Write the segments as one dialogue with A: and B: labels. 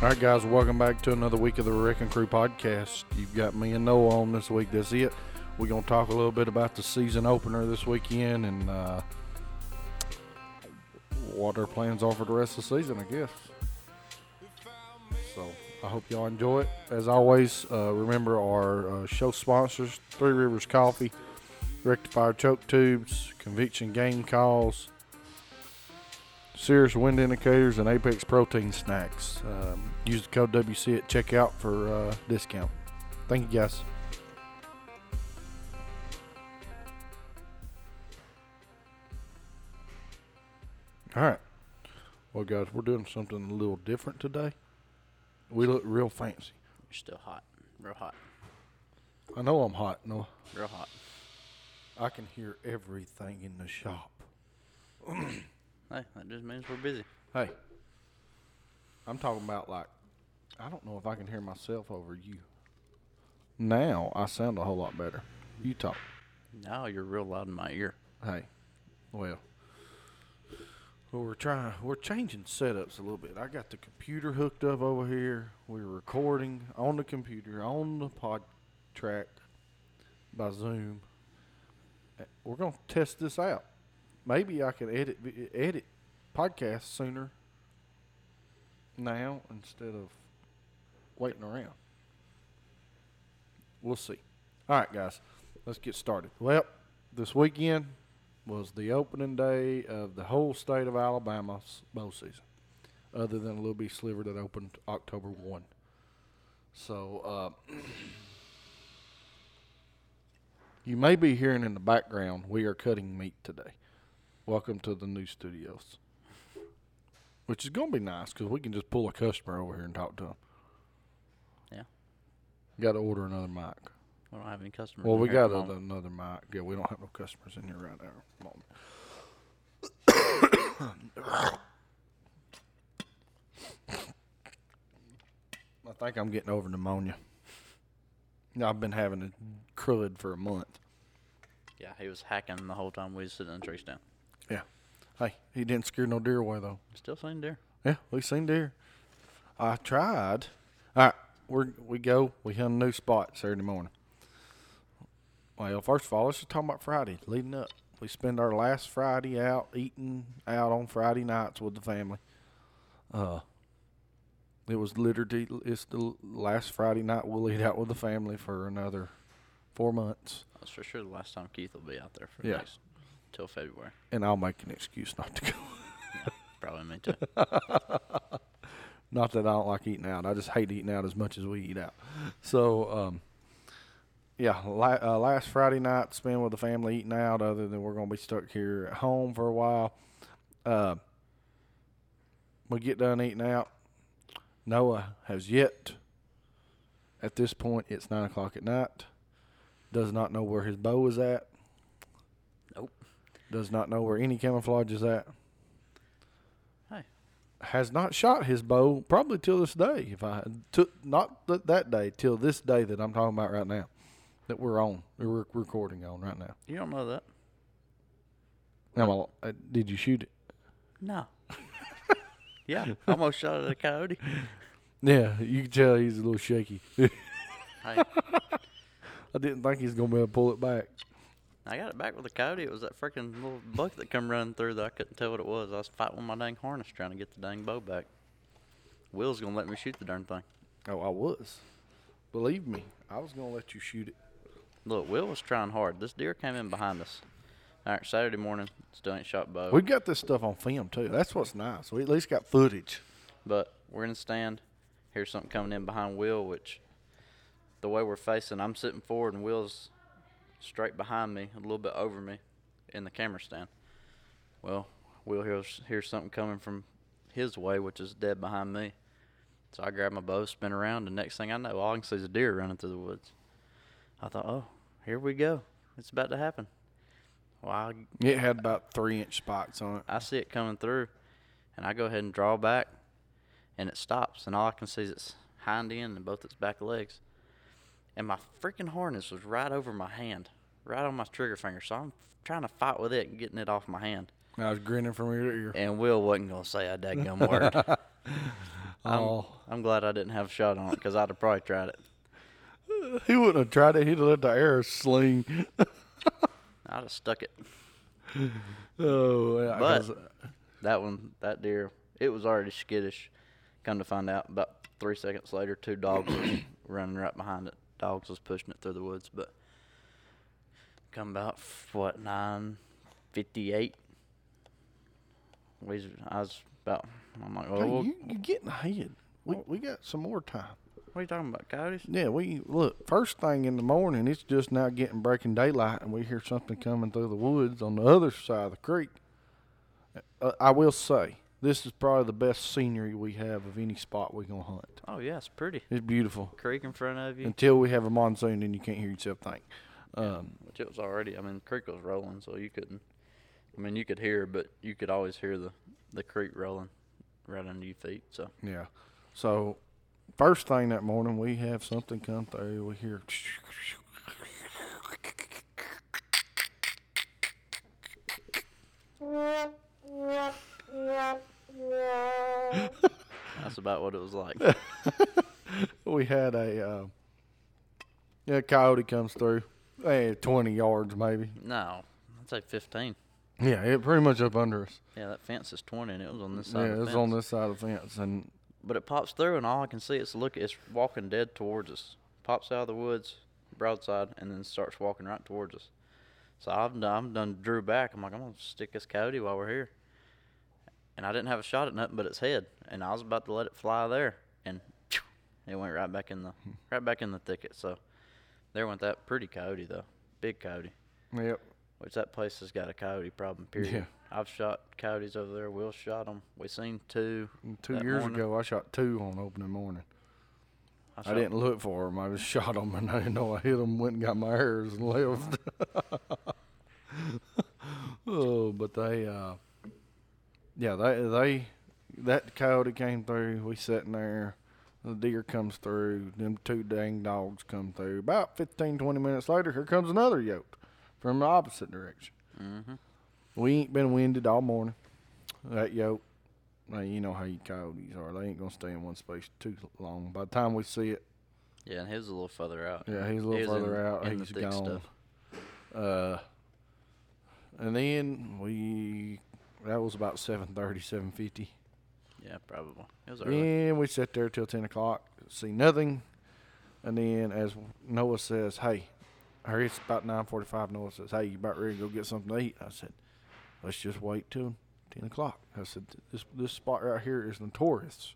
A: All right, guys, welcome back to another week of the Wrecking Crew podcast. You've got me and Noah on this week. That's it. We're going to talk a little bit about the season opener this weekend and uh, what our plans are for the rest of the season, I guess. So I hope y'all enjoy it. As always, uh, remember our uh, show sponsors Three Rivers Coffee, Rectifier Choke Tubes, Conviction Game Calls. Cirrus Wind Indicators and Apex Protein Snacks. Um, use the code WC at checkout for uh, discount. Thank you, guys. All right. Well, guys, we're doing something a little different today. We look real fancy.
B: You're still hot. Real hot.
A: I know I'm hot. No,
B: Real hot.
A: I can hear everything in the shop.
B: Hey, that just means we're busy.
A: Hey, I'm talking about like, I don't know if I can hear myself over you. Now I sound a whole lot better. You talk.
B: Now you're real loud in my ear.
A: Hey, well, well, we're trying. We're changing setups a little bit. I got the computer hooked up over here. We're recording on the computer on the pod track by Zoom. Uh, We're gonna test this out. Maybe I can edit edit podcasts sooner now instead of waiting around. We'll see. All right, guys, let's get started. Well, this weekend was the opening day of the whole state of Alabama's bow season, other than a little bit sliver that opened October 1. So, uh, you may be hearing in the background, we are cutting meat today. Welcome to the new studios. Which is going to be nice because we can just pull a customer over here and talk to them.
B: Yeah.
A: Got to order another mic.
B: We don't have any customers.
A: Well,
B: in
A: we got a, another mic. Yeah, we don't have no customers in here right now. I think I'm getting over pneumonia. I've been having a crud for a month.
B: Yeah, he was hacking the whole time we was sitting in the tree stand.
A: Hey, he didn't scare no deer away though.
B: Still seen deer.
A: Yeah, we seen deer. I tried. All right, we we go. We hunt a new spot Saturday morning. Well, first of all, let's just talk about Friday leading up. We spend our last Friday out eating out on Friday nights with the family. Uh, it was literally it's the last Friday night we'll eat out with the family for another four months,
B: That's for sure the last time Keith will be out there for
A: Yeah.
B: next till February.
A: and I'll make an excuse not to go.
B: Probably me too.
A: Not that I don't like eating out. I just hate eating out as much as we eat out. So, um, yeah, la- uh, last Friday night spent with the family eating out. Other than we're going to be stuck here at home for a while. Uh, we get done eating out. Noah has yet. At this point, it's nine o'clock at night. Does not know where his bow is at. Does not know where any camouflage is at
B: Hey,
A: has not shot his bow probably till this day. If I took not th- that day till this day that I'm talking about right now, that we're on, we're recording on right now.
B: you don't know that?
A: Now, uh, did you shoot it?
B: No. yeah, almost shot at a coyote.
A: Yeah, you can tell he's a little shaky.
B: Hey,
A: I didn't think he was gonna be able to pull it back.
B: I got it back with a coyote. It was that freaking little buck that come running through that I couldn't tell what it was. I was fighting with my dang harness trying to get the dang bow back. Will's gonna let me shoot the darn thing.
A: Oh, I was. Believe me, I was gonna let you shoot it.
B: Look, Will was trying hard. This deer came in behind us. All right, Saturday morning, still ain't shot bow.
A: We got this stuff on film too. That's what's nice. We at least got footage.
B: But we're in the stand. Here's something coming in behind Will, which the way we're facing, I'm sitting forward and Will's straight behind me, a little bit over me in the camera stand. Well, Will hears, hears something coming from his way, which is dead behind me. So I grab my bow, spin around, and next thing I know, all I can see is a deer running through the woods. I thought, oh, here we go. It's about to happen. Well, I
A: It had about three inch spots on it.
B: I see it coming through, and I go ahead and draw back, and it stops, and all I can see is its hind end and both its back legs. And my freaking harness was right over my hand, right on my trigger finger. So I'm trying to fight with it and getting it off my hand.
A: I was grinning from ear to ear.
B: And Will wasn't gonna say a dadgum word. I'm,
A: Oh,
B: I'm glad I didn't have a shot on it because I'd have probably tried it.
A: he wouldn't have tried it. He'd have let the arrow sling.
B: I'd have stuck it.
A: Oh, yeah,
B: But-
A: uh,
B: That one, that deer, it was already skittish. Come to find out, about three seconds later, two dogs was running right behind it. Dogs was pushing it through the woods, but come about what nine fifty-eight. We, I was about. I'm like, well,
A: hey,
B: we'll-
A: you, you're getting ahead. We we got some more time.
B: what are you talking about, coyotes?
A: Yeah, we look first thing in the morning. It's just now getting breaking daylight, and we hear something coming through the woods on the other side of the creek. Uh, I will say, this is probably the best scenery we have of any spot we gonna hunt.
B: Oh yeah, it's pretty.
A: It's beautiful
B: Creek in front of you,
A: until we have a monsoon, and you can't hear yourself think. Um,
B: which it was already. I mean, the creek was rolling, so you couldn't. I mean, you could hear, but you could always hear the the creek rolling right under your feet. So
A: yeah. So first thing that morning, we have something come through. We hear.
B: that's about what it was like.
A: we had a uh, yeah coyote comes through, eh, twenty yards maybe.
B: No, I'd say 15.
A: Yeah, it pretty much up under us.
B: Yeah, that fence is 20, and it was on this side
A: Yeah,
B: of the
A: it's
B: fence.
A: on this side of the fence, and
B: But it pops through, and all I can see is look. It's walking dead towards us. Pops out of the woods, broadside, and then starts walking right towards us. So I've done, I'm done drew back. I'm like, I'm gonna stick this coyote while we're here. And I didn't have a shot at nothing but its head, and I was about to let it fly there, and it went right back in the right back in the thicket. So there went that pretty coyote though, big coyote.
A: yep,
B: Which that place has got a coyote problem. Period.
A: Yeah.
B: I've shot coyotes over there. Will shot them. We seen two.
A: two years
B: morning.
A: ago I shot two on opening morning. I
B: shot-
A: didn't look for them. I just shot them, and I didn't know I hit them. Went and got my arrows and left. oh, but they, uh, yeah, they they that coyote came through. We sitting there. The deer comes through. Them two dang dogs come through. About 15, 20 minutes later, here comes another yoke from the opposite direction.
B: Mm-hmm.
A: We ain't been winded all morning. That yoke, now you know how you coyotes are. They ain't gonna stay in one space too long. By the time we see it,
B: Yeah, and he was a little further out.
A: yeah, he's a little further
B: in-
A: out.
B: in
A: he's gone.
B: stuff.
A: Uh, and then we that was about 7.30, 7.50.
B: Yeah, probably. It was early.
A: And we sat there till ten o'clock, see nothing. And then as Noah says, "Hey," or it's about nine forty-five. Noah says, "Hey, you about ready to go get something to eat?" I said, "Let's just wait till ten o'clock." I said, "This this spot right here is notorious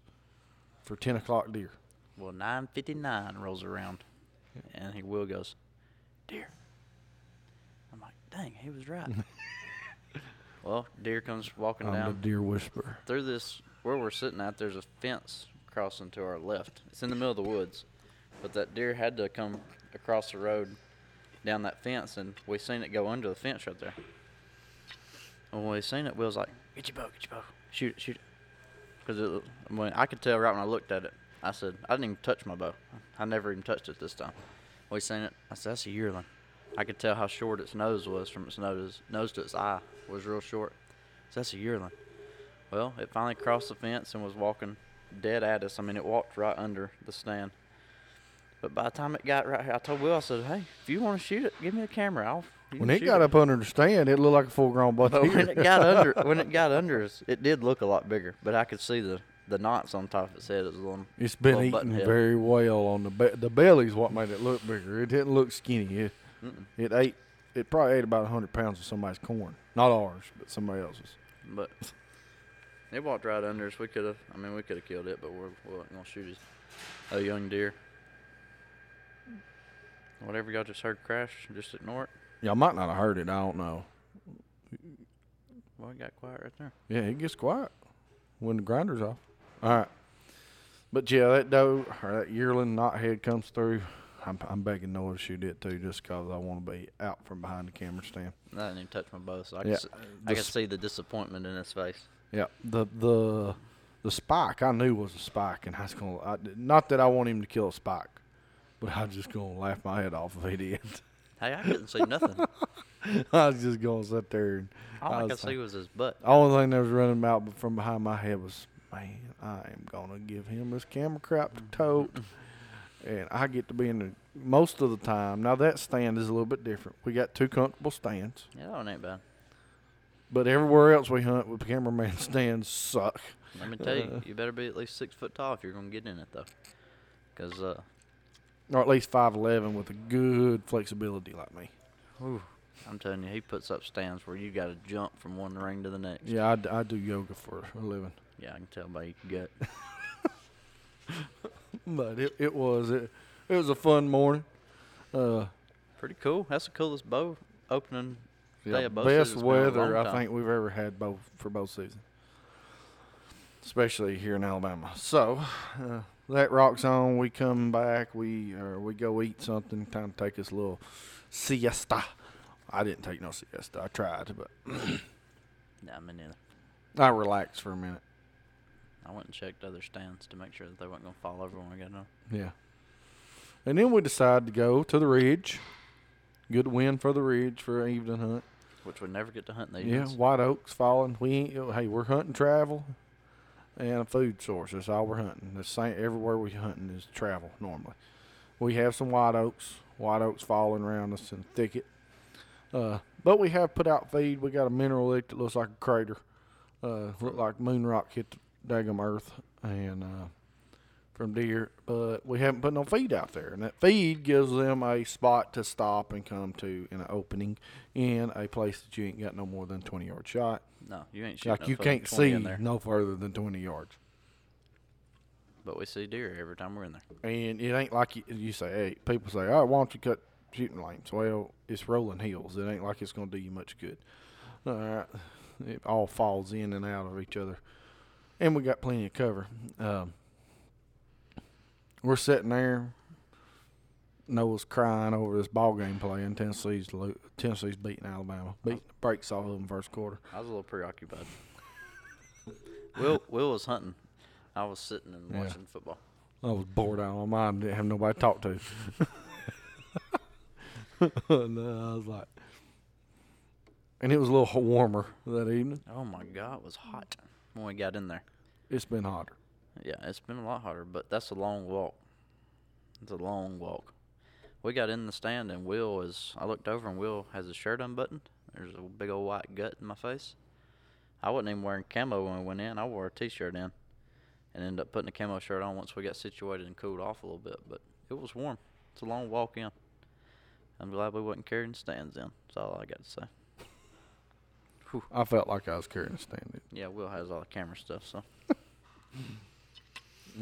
A: for ten o'clock deer."
B: Well, 9:59 rolls around, and he Will goes, "Deer." I'm like, "Dang, he was right." well, deer comes walking
A: I'm the
B: down
A: deer whisperer.
B: through this where we're sitting at. There's a fence crossing to our left. It's in the middle of the woods, but that deer had to come across the road down that fence, and we seen it go under the fence right there. And when we seen it, we was like, "Get your bow, get your bow, shoot it, shoot it," because when I could tell right when I looked at it, I said I didn't even touch my bow. I never even touched it this time. We seen it. I said that's a yearling. I could tell how short its nose was from its nose nose to its eye was real short. So that's a yearling. Well, it finally crossed the fence and was walking dead at us. I mean, it walked right under the stand. But by the time it got right here, I told Will, I said, "Hey, if you want to shoot it, give me a camera. I'll."
A: When it got up under the stand, it looked like a full-grown buck
B: But when it got under, when it got under us, it did look a lot bigger. But I could see the the knots on top of its head. It was a little.
A: It's been eating very well on the be- the belly's what made it look bigger. It didn't look skinny. It,
B: Mm-mm.
A: it ate. It probably ate about hundred pounds of somebody's corn, not ours, but somebody else's.
B: But it walked right under us. We could have. I mean, we could have killed it, but we're, we weren't gonna shoot a young deer. Whatever y'all just heard crash, just ignore it.
A: Y'all might not have heard it. I don't know.
B: Well, it got quiet right there.
A: Yeah, it gets quiet when the grinder's off. All right, but yeah, that doe or that yearling knothead comes through. I'm, I'm begging Noah to shoot it too, just because I want to be out from behind the camera stand.
B: I didn't even touch my bow, so I,
A: Yeah,
B: s- I
A: s-
B: see the disappointment in his face.
A: Yeah, the the the spike I knew was a spike, and I was gonna I, not that I want him to kill a spike, but I was just gonna laugh my head off if he did.
B: Hey, I couldn't see nothing.
A: I was just gonna sit there and
B: All I,
A: I
B: could see was his butt.
A: the only thing that was running out from behind my head was man, I am gonna give him this camera crap to tote, and I get to be in the most of the time. Now that stand is a little bit different. We got two comfortable stands,
B: Yeah, that one ain't bad.
A: but everywhere else we hunt with cameraman stands suck.
B: Let me tell you,
A: Uh.
B: you better be at least six foot tall if you're gonna get in it though, because uh,
A: Or at least five eleven with a good flexibility like me.
B: Ooh, I'm telling you, he puts up stands where you got to jump from one ring to the next.
A: Yeah, I, d- I do yoga for a living.
B: Yeah, I can tell by your gut.
A: But it, it was it, it was a fun morning. Uh,
B: Pretty cool. That's the coolest bow opening
A: yeah,
B: day of bow
A: best weather I think we've ever had both for both seasons, especially here in Alabama. So uh, that rocks on. We come back. We or we go eat something. Time to take us a little siesta. I didn't take no siesta. I tried, but
B: Nah, me neither.
A: I relaxed for a minute.
B: I went and checked other stands to make sure that they weren't gonna fall over when we got on.
A: Yeah. And then we decided to go to the ridge. Good win for the ridge for an evening hunt.
B: Which we never get to hunt in the
A: Yeah, white oaks falling. We ain't, hey, we're hunting travel and a food source. That's all we're hunting. The same everywhere we're hunting is travel normally. We have some white oaks, white oaks falling around us in the thicket. Uh, but we have put out feed. We got a mineral lick that looks like a crater. Uh, look like moon rock hit the daggum earth and uh, from deer. But we haven't put no feed out there, and that feed gives them a spot to stop and come to in an opening in a place that you ain't got no more than twenty yard shot.
B: No, you ain't shooting
A: Like
B: no
A: you can't see
B: in there.
A: no further than twenty yards.
B: But we see deer every time we're in there.
A: And it ain't like you, you say, hey, people say, oh, why don't you cut shooting lanes? Well, it's rolling hills. It ain't like it's going to do you much good. All right. It all falls in and out of each other. And we got plenty of cover. Um, we're sitting there. Noah's crying over this ball game playing. Tennessee's lo- Tennessee's beating Alabama. Beat the brakes off of them first quarter.
B: I was a little preoccupied. Will Will was hunting. I was sitting and
A: Yeah.
B: watching football.
A: I was bored out of my mind. Didn't have nobody to talk to. and uh, I was like, and it was a little warmer that evening.
B: Oh my god, it was hot when we got in there.
A: It's been hotter.
B: Yeah, it's been a lot hotter, but that's a long walk. It's a long walk. We got in the stand and Will is. I looked over and Will has his shirt unbuttoned. There's a big old white gut in my face. I wasn't even wearing camo when we went in. I wore a t-shirt in, and ended up putting a camo shirt on once we got situated and cooled off a little bit. But it was warm. It's a long walk in. I'm glad we wasn't carrying stands in. That's all I got to say.
A: I felt like I was carrying a stand.
B: Yeah, Will has all the camera stuff, so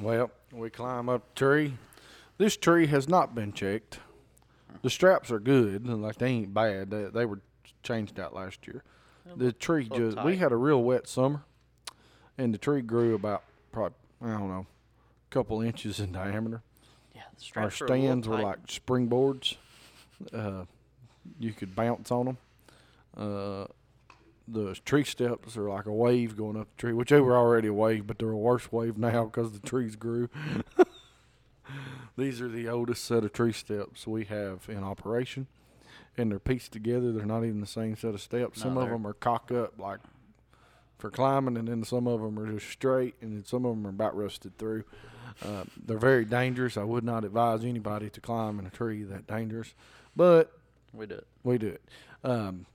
A: Well, we climb up a tree. This tree has not been checked. The straps are good, like they ain't bad. They, they were changed out last year. The tree
B: little
A: just we had a real wet summer, and the tree grew about probably I don't know, a couple inches in diameter.
B: yeah, the
A: Our
B: straps are a little
A: stands were
B: tight.
A: like springboards. Uh, you could bounce on them. Uh, the tree steps are like a wave going up the tree, which they were already a wave, but they're a worse wave now because the trees grew. These are the oldest set of tree steps we have in operation, and they're pieced together. They're not even the same set of steps.
B: No,
A: some of them are cock up like for climbing, and then some of them are just straight, and then some of them are about rusted through. Uh, they're very dangerous. I would not advise anybody to climb in a tree that dangerous, but
B: We do it.
A: we do it. Um,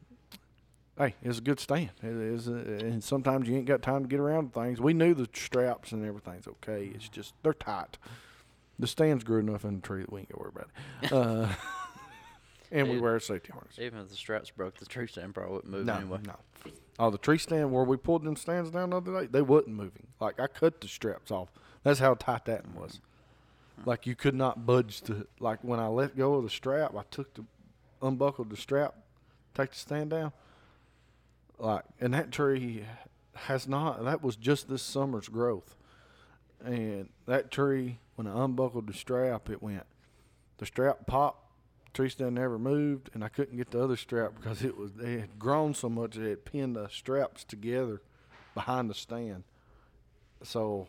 A: hey, it's a good stand. It is, uh, and sometimes you ain't got time to get around things. We knew the straps and everything's okay. It's just they're tight. The stand's grew enough in the tree that we ain't got to worry about it. Uh, and we wear a safety harness.
B: Even if the straps broke, the tree stand probably wouldn't move
A: No,
B: anyway.
A: no. Oh, the tree stand where we pulled them stands down the other day, they wasn't moving. Like I cut the straps off. That's how tight that one was. Like you could not budge the. Like when I let go of the strap, I took the, unbuckled the strap, take the stand down. Like and that tree has not. That was just this summer's growth, and that tree when I unbuckled the strap, it went. The strap popped tree stand never moved, and I couldn't get the other strap because it was they had grown so much they had pinned the straps together behind the stand. So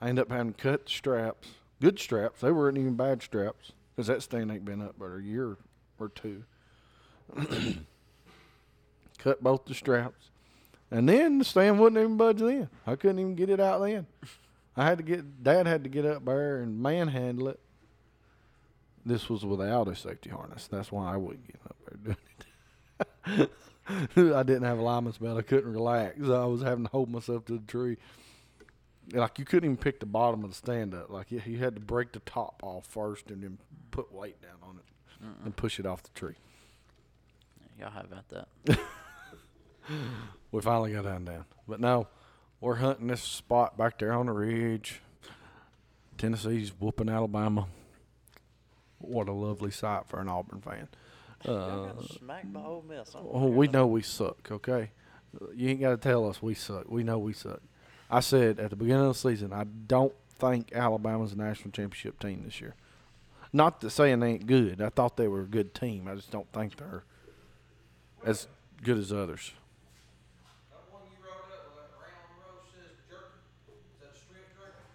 A: I ended up having to cut straps, good straps. They weren't even bad straps because that stand ain't been up but a year or two. cut both the straps, And then the stand wouldn't even budge then. I couldn't even get it out then. I had to get Dad had to get up there and manhandle it. This was without a safety harness. That's why I wouldn't get up there doing it. I didn't have a lineman's belt. I couldn't relax. I was having to hold myself to the tree. Like you couldn't even pick the bottom of the stand up. Like you, you had to break the top off first and then put weight down on it
B: Mm-mm.
A: and push it off the tree.
B: Y'all have at that.
A: We finally got down down. But no, we're hunting this spot back there on the ridge. Tennessee's whooping Alabama. What a lovely sight for an Auburn fan. Uh,
B: smacked by Ole Miss.
A: oh, we know we suck, okay? You ain't got to tell us we suck. We know we suck. I said at the beginning of the season, I don't think Alabama's a national championship team this year. Not to saying they ain't good. I thought they were a good team. I just don't think they're as good as others.
C: That one you wrote up with that round row says jerky. Is that strip jerky?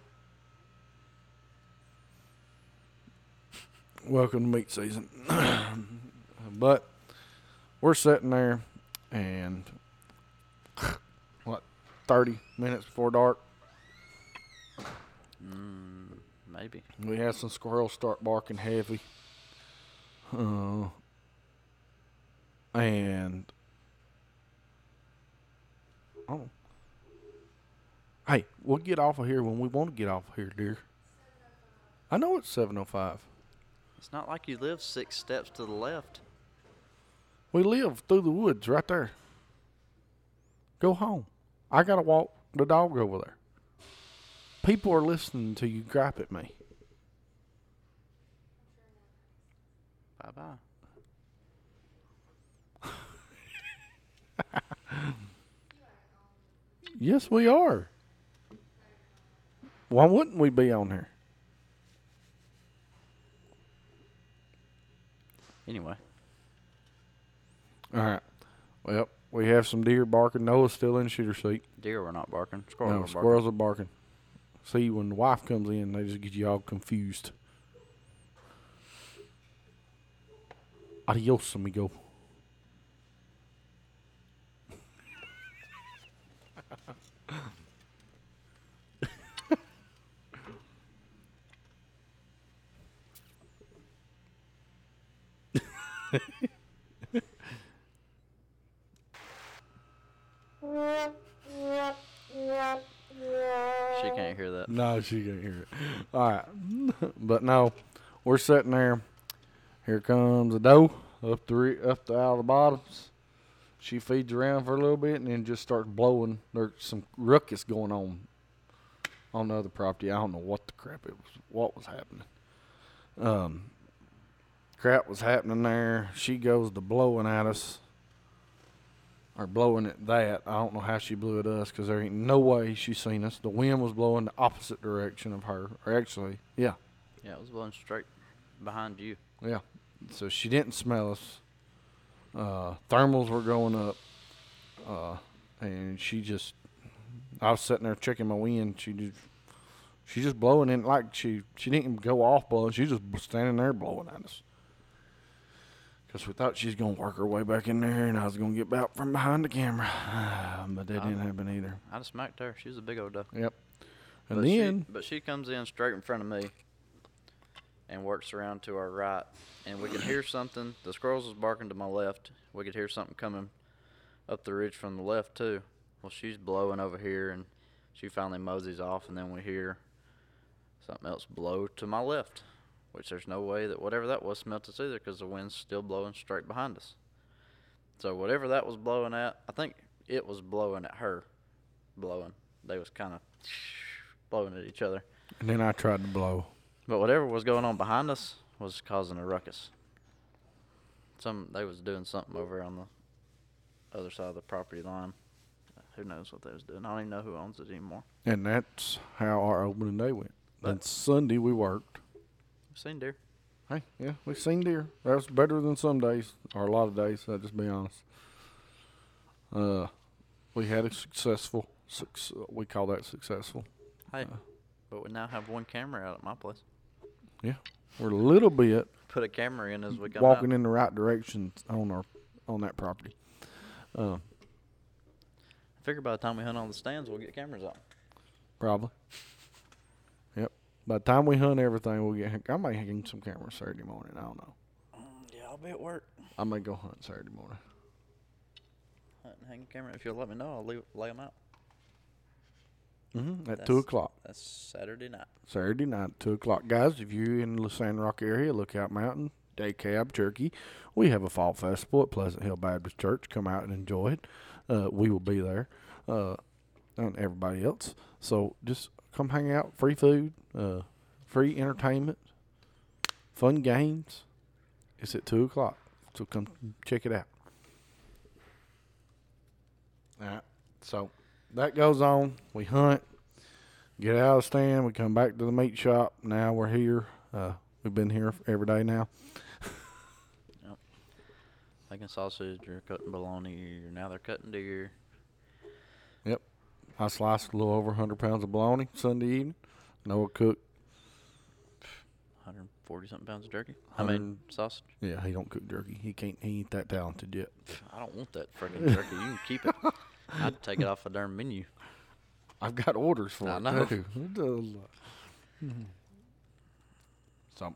A: Welcome to meat season. but we're sitting there, and what, 30 minutes before dark,
B: Mm, maybe.
A: we had some squirrels start barking heavy. Uh, and oh, hey, we'll get off of here when we want to get off of here, dear. I know it's 7:05.
B: It's not like you live six steps to the left.
A: We live through the woods right there. Go home. I gotta walk the dog over there. People are listening to you gripe at me.
B: Bye bye.
A: Yes, we are. Why wouldn't we be on here?
B: Anyway,
A: All right. Well, we have some deer barking. Noah's still in shooter seat.
B: deer were not barking. Squirrels
A: no,
B: were barking.
A: squirrels are barking. See, when the wife comes in, they just get you all confused. Adios, amigo.
B: She can't hear that.
A: No, she can't hear it. All right, but no, we're sitting there. Here comes the doe up the up the out of the bottoms. She feeds around for a little bit and then just starts blowing. There's some ruckus going on on the other property. I don't know what the crap it was. What was happening? Um, crap was happening there. She goes to blowing at us or blowing at that. I don't know how she blew at us because there ain't no way she seen us. The wind was blowing the opposite direction of her, or actually, yeah,
B: Yeah, it was blowing straight behind you.
A: yeah. So she didn't smell us. Uh, thermals were going up, uh, and she just. I was sitting there checking my wind. She just, she just blowing in like she she didn't even go off blowing. She just standing there blowing at us. Cause we thought she was gonna work her way back in there, and I was gonna get out from behind the camera, but that didn't
B: Oh.
A: happen either.
B: I just smacked her. She was a big old doe.
A: Yep. And
B: but
A: then
B: she, but she comes in straight in front of me and works around to our right, and we can hear something. The squirrels was barking to my left. We could hear something coming up the ridge from the left too. Well, she's blowing over here, and she finally moseys off, and then we hear something else blow to my left, which there's no way that whatever that was smelt us either, because the wind's still blowing straight behind us. So whatever that was blowing at, I think it was blowing at her, blowing. They was kind of blowing at each other.
A: and then I tried to blow.
B: But whatever was going on behind us was causing a ruckus. Some they was doing something over on the other side of the property line. Who knows what they was doing? I don't even know who owns it anymore.
A: And that's how our opening day went.
B: But-
A: Then Sunday we worked.
B: Seen deer.
A: Hey, yeah, we've seen deer. That's better than some days, or a lot of days. I'll just be honest. Uh, we had a successful. Suc- we call that successful.
B: Hey,
A: Uh.
B: but we now have one camera out at my place.
A: Yeah, we're a little bit
B: Put a camera in as we come
A: walking
B: out.
A: in the right direction on our on that property. Uh,
B: I figure by the time we hunt on the stands, we'll get cameras on.
A: Probably. By the time we hunt everything, we'll get. I might hang some cameras Saturday morning. I don't know.
B: Yeah, I'll be at work.
A: I may go hunt Saturday morning.
B: Hunt and hang a camera. If you'll let me know, I'll leave, lay them out.
A: Mm-hmm. At
B: That's-
A: two o'clock
B: That's Saturday night.
A: Saturday night, two o'clock, guys. If you're in the Sand Rock area, Lookout Mountain, DeKalb, Turkey, we have a fall festival at Pleasant Hill Baptist Church. Come out and enjoy it. Uh, we will be there, uh, and everybody else. So just come hang out. Free food, uh, free entertainment, fun games. It's at two o'clock, so come check it out. All right. So that goes on. We hunt, get out of stand. We come back to the meat shop. Now we're here. Uh, we've been here every day now.
B: Making sausage or cutting bologna. Now they're cutting deer.
A: I sliced a little over 100 pounds of bologna Sunday evening. Noah cooked.
B: 140 something pounds of jerky. I mean sausage.
A: Yeah, he don't cook jerky. He can't. He ain't that talented yet.
B: I don't want that freaking jerky. You can keep it. I'd take it off the darn menu.
A: I've got orders for
B: I
A: it
B: know.
A: too. It does a lot. So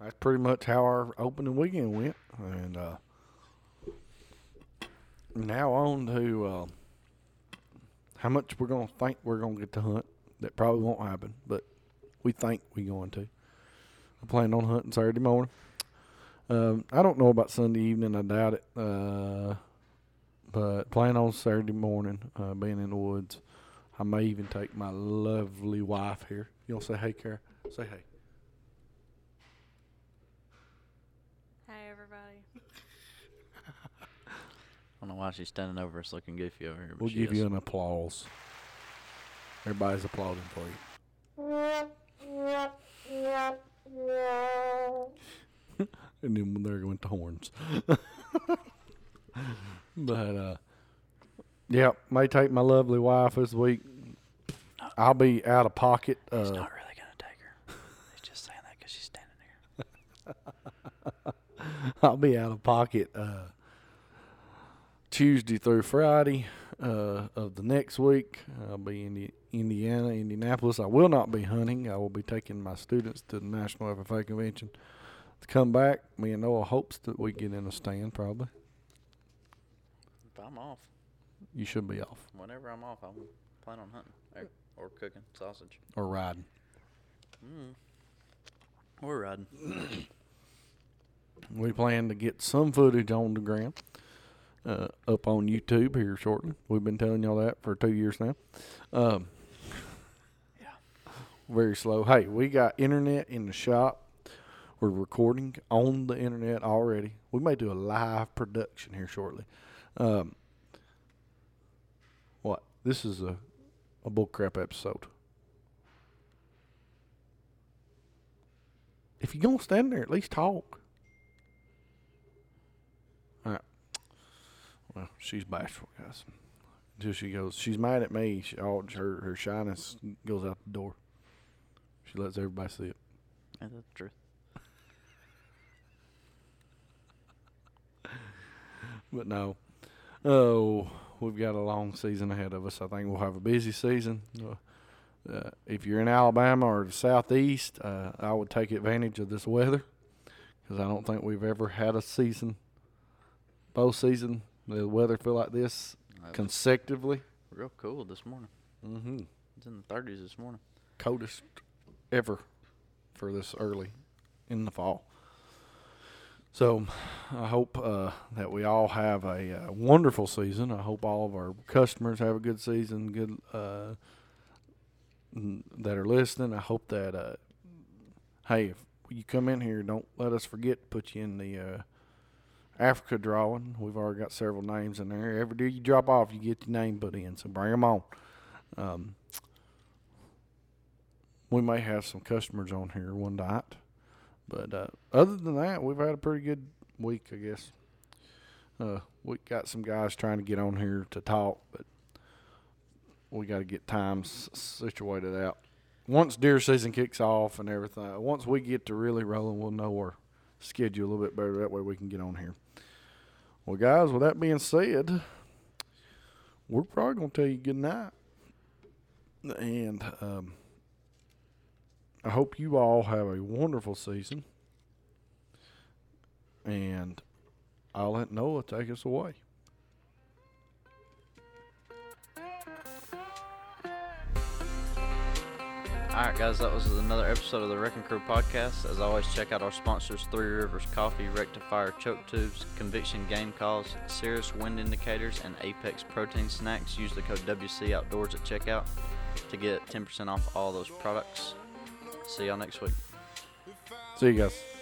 A: that's pretty much how our opening weekend went, and uh, now on to uh, how much we're gonna think we're gonna get to hunt. That probably won't happen, but we think we're going to. I plan on hunting Saturday morning. Um, I don't know about Sunday evening. I doubt it. Uh, but plan on Saturday morning, uh, being in the woods. I may even take my lovely wife here. You'll say hey, Kara? Say hey.
D: Hi, everybody.
B: I don't know why she's standing over us looking goofy over here. But
A: We'll give
B: is.
A: you an applause. Everybody's applauding for you. and then there went the horns. but uh, yeah, may take my lovely wife this week. I'll be out of pocket.
B: He's
A: Uh,
B: not really gonna take her. He's just saying that because she's standing there.
A: I'll be out of pocket uh, Tuesday through Friday uh, of the next week. I'll be in the Indiana, Indianapolis. I will not be hunting. I will be taking my students to the National FFA convention. To come back, me and Noah hopes that we get in a stand. Probably
B: If I'm off,
A: you should be off
B: whenever I'm off, I'm plan on hunting or, or cooking sausage.
A: or riding.
B: Mm. We're riding.
A: We plan to get some footage on the ground uh, up on YouTube here shortly. We've been telling y'all that for two years now. Um,
B: Yeah.
A: Very slow. Hey, we got internet in the shop. We're recording on the internet already. We may do a live production here shortly. Um, what? This is a a bullcrap episode. If you're gonna stand there, at least talk. All right. Well, she's bashful, guys. Until she goes, she's mad at me. She, all her her shyness goes out the door. She lets everybody see it.
B: Ain't that the truth?
A: But no. Oh, we've got a long season ahead of us. I think we'll have a busy season. Uh, uh, if you're in Alabama or the southeast, uh, I would take advantage of this weather because I don't think we've ever had a season, bow season, the weather feel like this
B: Uh,
A: consecutively.
B: real cool this morning.
A: Mm-hmm.
B: It's in the 30s this morning.
A: Coldest ever for this early in the fall. So I hope uh, that we all have a uh, wonderful season. I hope all of our customers have a good season. Good uh, n- that are listening. I hope that uh, hey, if you come in here, don't let us forget to put you in the uh, Africa drawing. We've already got several names in there. Every day you drop off, you get your name put in. So bring them on. Um, we may have some customers on here one night. But uh, other than that, we've had a pretty good week, I guess. Uh, we got some guys trying to get on here to talk, but we got to get times situated out. Once deer season kicks off and everything, once we get to really rolling, we'll know our schedule a little bit better. That way we can get on here. Well, guys, with that being said, we're probably gonna tell you good night. And um, I hope you all have a wonderful season. And I'll let Noah take us away.
B: All right, guys, that was another episode of the Wrecking Crew podcast. As always, check out our sponsors Three Rivers Coffee, Rectifier Choke Tubes, Conviction Game Calls, Cirrus Wind Indicators, and Apex Protein Snacks. Use the code WC Outdoors at checkout to get 10% off all those products. See y'all next week.
A: See you guys.